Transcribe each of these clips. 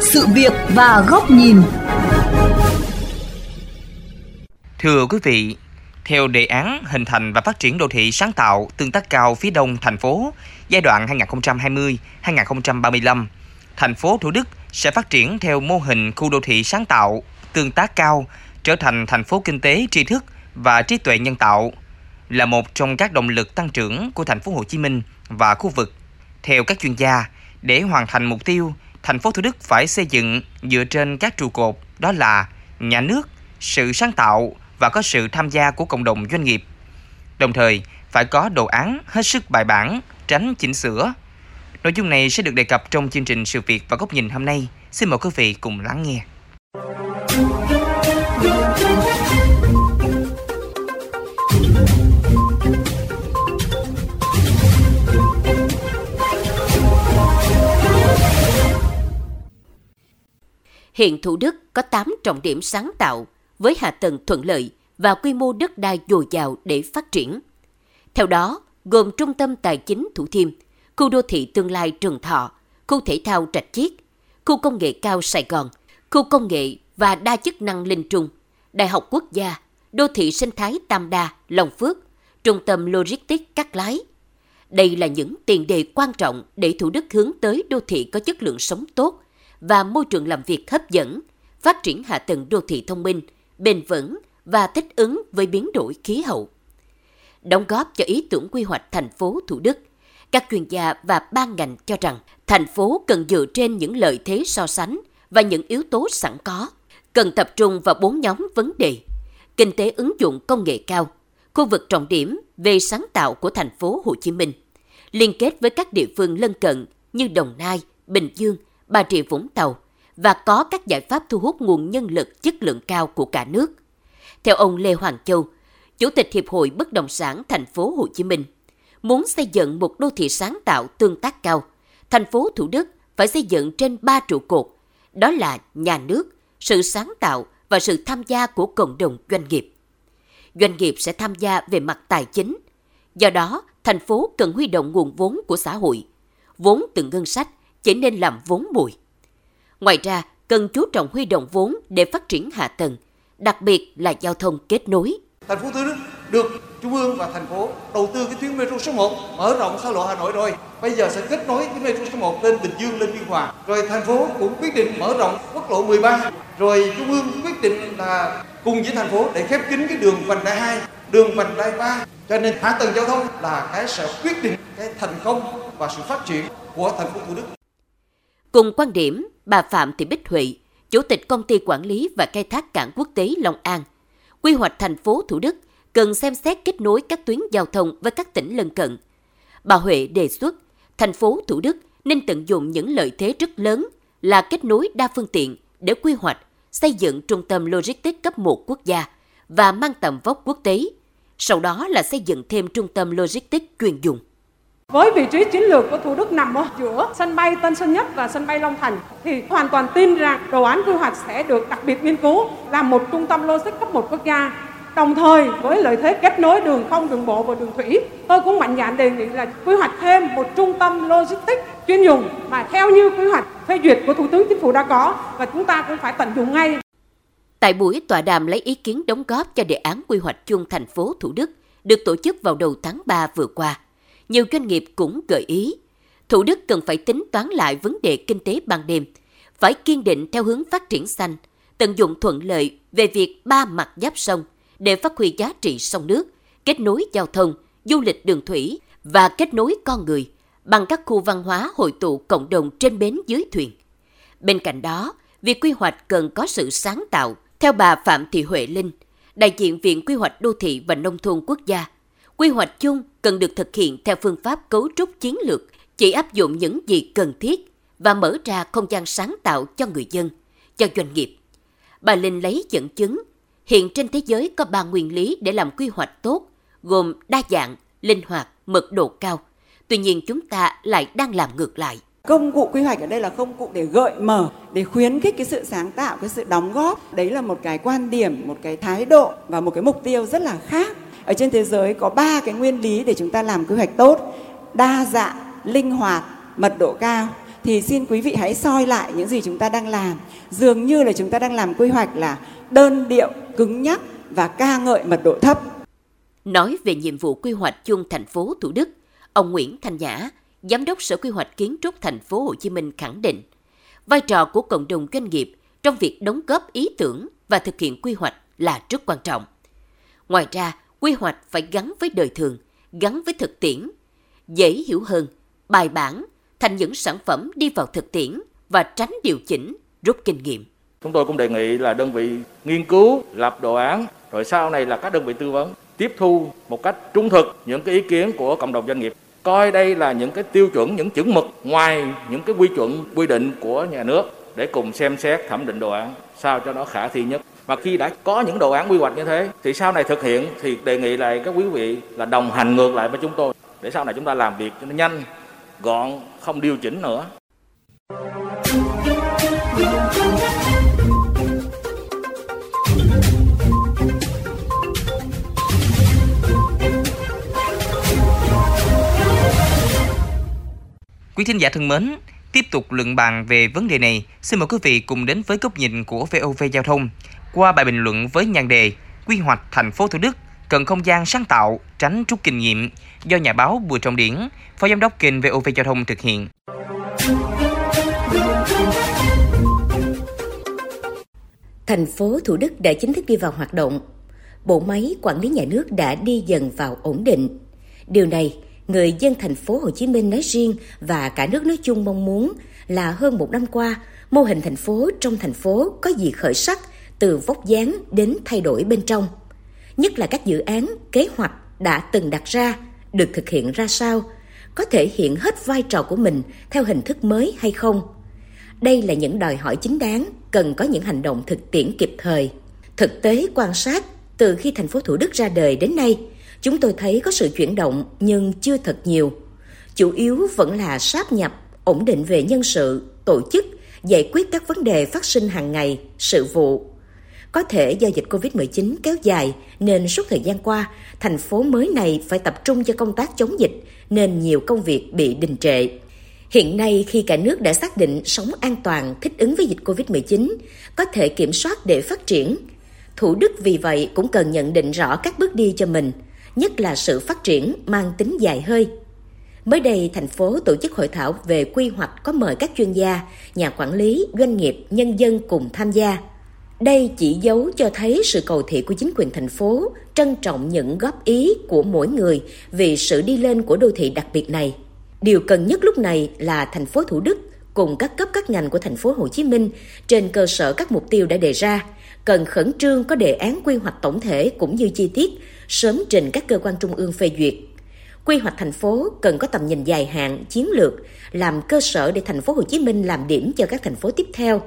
sự việc và góc nhìn. Thưa quý vị, theo đề án hình thành và phát triển đô thị sáng tạo tương tác cao phía đông thành phố giai đoạn 2020-2035, thành phố Thủ Đức sẽ phát triển theo mô hình khu đô thị sáng tạo tương tác cao trở thành thành phố kinh tế tri thức và trí tuệ nhân tạo là một trong các động lực tăng trưởng của thành phố Hồ Chí Minh và khu vực. Theo các chuyên gia, để hoàn thành mục tiêu, thành phố Thủ Đức phải xây dựng dựa trên các trụ cột đó là nhà nước, sự sáng tạo và có sự tham gia của cộng đồng doanh nghiệp. Đồng thời, phải có đồ án hết sức bài bản, tránh chỉnh sửa. Nội dung này sẽ được đề cập trong chương trình Sự việc và góc nhìn hôm nay. Xin mời quý vị cùng lắng nghe. Hiện Thủ Đức có 8 trọng điểm sáng tạo với hạ tầng thuận lợi và quy mô đất đai dồi dào để phát triển. Theo đó, gồm Trung tâm Tài chính Thủ Thiêm, khu đô thị tương lai Trường Thọ, khu thể thao Trạch Chiết, khu công nghệ cao Sài Gòn, khu công nghệ và đa chức năng Linh Trung, Đại học Quốc gia, đô thị sinh thái Tam Đa, Long Phước, trung tâm logistics Cát Lái. Đây là những tiền đề quan trọng để Thủ Đức hướng tới đô thị có chất lượng sống tốt và môi trường làm việc hấp dẫn, phát triển hạ tầng đô thị thông minh, bền vững và thích ứng với biến đổi khí hậu. Đóng góp cho ý tưởng quy hoạch thành phố Thủ Đức, các chuyên gia và ban ngành cho rằng thành phố cần dựa trên những lợi thế so sánh và những yếu tố sẵn có, cần tập trung vào bốn nhóm vấn đề: kinh tế ứng dụng công nghệ cao, khu vực trọng điểm về sáng tạo của thành phố Hồ Chí Minh, liên kết với các địa phương lân cận như Đồng Nai, Bình Dương, Bà Rịa Vũng Tàu và có các giải pháp thu hút nguồn nhân lực chất lượng cao của cả nước. Theo ông Lê Hoàng Châu, Chủ tịch Hiệp hội Bất động sản thành phố Hồ Chí Minh, muốn xây dựng một đô thị sáng tạo tương tác cao, thành phố Thủ Đức phải xây dựng trên ba trụ cột, đó là nhà nước, sự sáng tạo và sự tham gia của cộng đồng doanh nghiệp. Doanh nghiệp sẽ tham gia về mặt tài chính. Do đó, thành phố cần huy động nguồn vốn của xã hội. Vốn từ ngân sách chỉ nên làm vốn bụi. Ngoài ra, cần chú trọng huy động vốn để phát triển hạ tầng, đặc biệt là giao thông kết nối. Thành phố Thủ Đức được Trung ương và thành phố đầu tư cái tuyến metro số 1 mở rộng xa lộ Hà Nội rồi. Bây giờ sẽ kết nối cái metro số 1 lên Bình Dương, lên Biên Hòa. Rồi thành phố cũng quyết định mở rộng quốc lộ 13. Rồi Trung ương quyết định là cùng với thành phố để khép kín cái đường vành đai 2, đường vành đai 3. Cho nên hạ tầng giao thông là cái sẽ quyết định cái thành công và sự phát triển của thành phố Thủ Đức. Cùng quan điểm, bà Phạm Thị Bích Huệ, Chủ tịch Công ty Quản lý và Khai thác Cảng Quốc tế Long An, quy hoạch thành phố Thủ Đức cần xem xét kết nối các tuyến giao thông với các tỉnh lân cận. Bà Huệ đề xuất, thành phố Thủ Đức nên tận dụng những lợi thế rất lớn là kết nối đa phương tiện để quy hoạch, xây dựng trung tâm logistics cấp 1 quốc gia và mang tầm vóc quốc tế. Sau đó là xây dựng thêm trung tâm logistics chuyên dùng. Với vị trí chiến lược của Thủ Đức nằm ở giữa sân bay Tân Sơn Nhất và sân bay Long Thành thì hoàn toàn tin rằng đồ án quy hoạch sẽ được đặc biệt nghiên cứu làm một trung tâm logistics cấp một quốc gia. Đồng thời với lợi thế kết nối đường không, đường bộ và đường thủy, tôi cũng mạnh dạn đề nghị là quy hoạch thêm một trung tâm logistics chuyên dùng mà theo như quy hoạch phê duyệt của Thủ tướng Chính phủ đã có và chúng ta cũng phải tận dụng ngay. Tại buổi tọa đàm lấy ý kiến đóng góp cho đề án quy hoạch chung thành phố Thủ Đức được tổ chức vào đầu tháng 3 vừa qua, nhiều doanh nghiệp cũng gợi ý, Thủ Đức cần phải tính toán lại vấn đề kinh tế ban đêm, phải kiên định theo hướng phát triển xanh, tận dụng thuận lợi về việc ba mặt giáp sông để phát huy giá trị sông nước, kết nối giao thông, du lịch đường thủy và kết nối con người bằng các khu văn hóa hội tụ cộng đồng trên bến dưới thuyền. Bên cạnh đó, việc quy hoạch cần có sự sáng tạo. Theo bà Phạm Thị Huệ Linh, đại diện Viện Quy hoạch Đô thị và Nông thôn Quốc gia, quy hoạch chung cần được thực hiện theo phương pháp cấu trúc chiến lược, chỉ áp dụng những gì cần thiết và mở ra không gian sáng tạo cho người dân, cho doanh nghiệp. Bà Linh lấy dẫn chứng, hiện trên thế giới có ba nguyên lý để làm quy hoạch tốt, gồm đa dạng, linh hoạt, mật độ cao. Tuy nhiên chúng ta lại đang làm ngược lại. Công cụ quy hoạch ở đây là công cụ để gợi mở, để khuyến khích cái sự sáng tạo, cái sự đóng góp. Đấy là một cái quan điểm, một cái thái độ và một cái mục tiêu rất là khác ở trên thế giới có ba cái nguyên lý để chúng ta làm quy hoạch tốt đa dạng linh hoạt mật độ cao thì xin quý vị hãy soi lại những gì chúng ta đang làm. Dường như là chúng ta đang làm quy hoạch là đơn điệu, cứng nhắc và ca ngợi mật độ thấp. Nói về nhiệm vụ quy hoạch chung thành phố Thủ Đức, ông Nguyễn Thanh Nhã, Giám đốc Sở Quy hoạch Kiến trúc thành phố Hồ Chí Minh khẳng định, vai trò của cộng đồng doanh nghiệp trong việc đóng góp ý tưởng và thực hiện quy hoạch là rất quan trọng. Ngoài ra, quy hoạch phải gắn với đời thường, gắn với thực tiễn, dễ hiểu hơn, bài bản, thành những sản phẩm đi vào thực tiễn và tránh điều chỉnh, rút kinh nghiệm. Chúng tôi cũng đề nghị là đơn vị nghiên cứu, lập đồ án, rồi sau này là các đơn vị tư vấn tiếp thu một cách trung thực những cái ý kiến của cộng đồng doanh nghiệp. Coi đây là những cái tiêu chuẩn những chuẩn mực ngoài những cái quy chuẩn quy định của nhà nước để cùng xem xét thẩm định đồ án sao cho nó khả thi nhất mà khi đã có những đồ án quy hoạch như thế thì sau này thực hiện thì đề nghị lại các quý vị là đồng hành ngược lại với chúng tôi để sau này chúng ta làm việc cho nó nhanh gọn không điều chỉnh nữa. Quý thính giả thân mến, tiếp tục luận bàn về vấn đề này, xin mời quý vị cùng đến với góc nhìn của VOV Giao thông qua bài bình luận với nhan đề Quy hoạch thành phố Thủ Đức cần không gian sáng tạo, tránh rút kinh nghiệm do nhà báo Bùi Trọng Điển, Phó Giám đốc kênh VOV Giao thông thực hiện. Thành phố Thủ Đức đã chính thức đi vào hoạt động. Bộ máy quản lý nhà nước đã đi dần vào ổn định. Điều này người dân thành phố Hồ Chí Minh nói riêng và cả nước nói chung mong muốn là hơn một năm qua, mô hình thành phố trong thành phố có gì khởi sắc từ vóc dáng đến thay đổi bên trong. Nhất là các dự án, kế hoạch đã từng đặt ra, được thực hiện ra sao, có thể hiện hết vai trò của mình theo hình thức mới hay không. Đây là những đòi hỏi chính đáng, cần có những hành động thực tiễn kịp thời. Thực tế quan sát từ khi thành phố Thủ Đức ra đời đến nay, chúng tôi thấy có sự chuyển động nhưng chưa thật nhiều. Chủ yếu vẫn là sáp nhập, ổn định về nhân sự, tổ chức, giải quyết các vấn đề phát sinh hàng ngày, sự vụ. Có thể do dịch Covid-19 kéo dài nên suốt thời gian qua, thành phố mới này phải tập trung cho công tác chống dịch nên nhiều công việc bị đình trệ. Hiện nay khi cả nước đã xác định sống an toàn thích ứng với dịch Covid-19, có thể kiểm soát để phát triển. Thủ Đức vì vậy cũng cần nhận định rõ các bước đi cho mình – nhất là sự phát triển mang tính dài hơi. Mới đây, thành phố tổ chức hội thảo về quy hoạch có mời các chuyên gia, nhà quản lý, doanh nghiệp, nhân dân cùng tham gia. Đây chỉ dấu cho thấy sự cầu thị của chính quyền thành phố, trân trọng những góp ý của mỗi người vì sự đi lên của đô thị đặc biệt này. Điều cần nhất lúc này là thành phố Thủ Đức cùng các cấp các ngành của thành phố Hồ Chí Minh trên cơ sở các mục tiêu đã đề ra, cần khẩn trương có đề án quy hoạch tổng thể cũng như chi tiết sớm trình các cơ quan trung ương phê duyệt. Quy hoạch thành phố cần có tầm nhìn dài hạn, chiến lược, làm cơ sở để thành phố Hồ Chí Minh làm điểm cho các thành phố tiếp theo.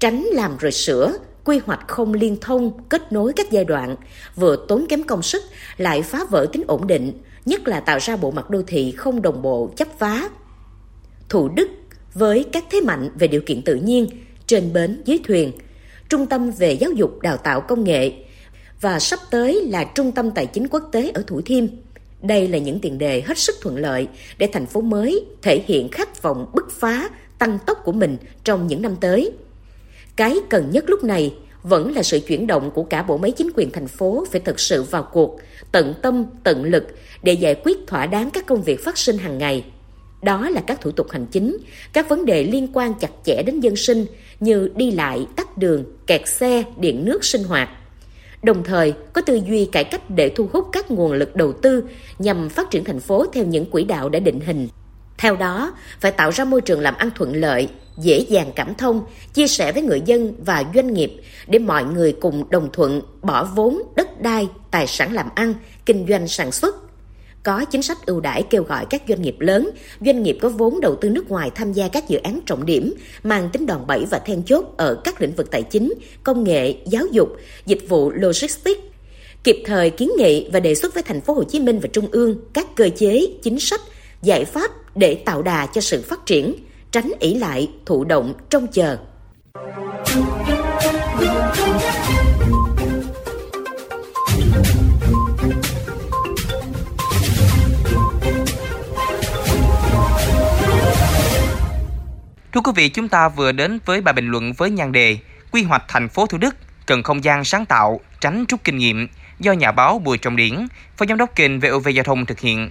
Tránh làm rồi sửa, quy hoạch không liên thông, kết nối các giai đoạn, vừa tốn kém công sức, lại phá vỡ tính ổn định, nhất là tạo ra bộ mặt đô thị không đồng bộ, chấp phá. Thủ Đức với các thế mạnh về điều kiện tự nhiên, trên bến dưới thuyền, trung tâm về giáo dục đào tạo công nghệ, và sắp tới là Trung tâm Tài chính Quốc tế ở Thủ Thiêm. Đây là những tiền đề hết sức thuận lợi để thành phố mới thể hiện khát vọng bứt phá, tăng tốc của mình trong những năm tới. Cái cần nhất lúc này vẫn là sự chuyển động của cả bộ máy chính quyền thành phố phải thực sự vào cuộc, tận tâm, tận lực để giải quyết thỏa đáng các công việc phát sinh hàng ngày. Đó là các thủ tục hành chính, các vấn đề liên quan chặt chẽ đến dân sinh như đi lại, tắt đường, kẹt xe, điện nước sinh hoạt đồng thời có tư duy cải cách để thu hút các nguồn lực đầu tư nhằm phát triển thành phố theo những quỹ đạo đã định hình. Theo đó, phải tạo ra môi trường làm ăn thuận lợi, dễ dàng cảm thông, chia sẻ với người dân và doanh nghiệp để mọi người cùng đồng thuận bỏ vốn, đất đai, tài sản làm ăn, kinh doanh sản xuất. Có chính sách ưu đãi kêu gọi các doanh nghiệp lớn, doanh nghiệp có vốn đầu tư nước ngoài tham gia các dự án trọng điểm mang tính đòn bẩy và then chốt ở các lĩnh vực tài chính, công nghệ, giáo dục, dịch vụ logistics. Kịp thời kiến nghị và đề xuất với thành phố Hồ Chí Minh và Trung ương các cơ chế, chính sách, giải pháp để tạo đà cho sự phát triển, tránh ỷ lại, thụ động, trông chờ. Thưa quý vị, chúng ta vừa đến với bài bình luận với nhan đề Quy hoạch thành phố Thủ Đức cần không gian sáng tạo, tránh rút kinh nghiệm do nhà báo Bùi Trọng Điển, phó giám đốc kênh VOV Giao thông thực hiện.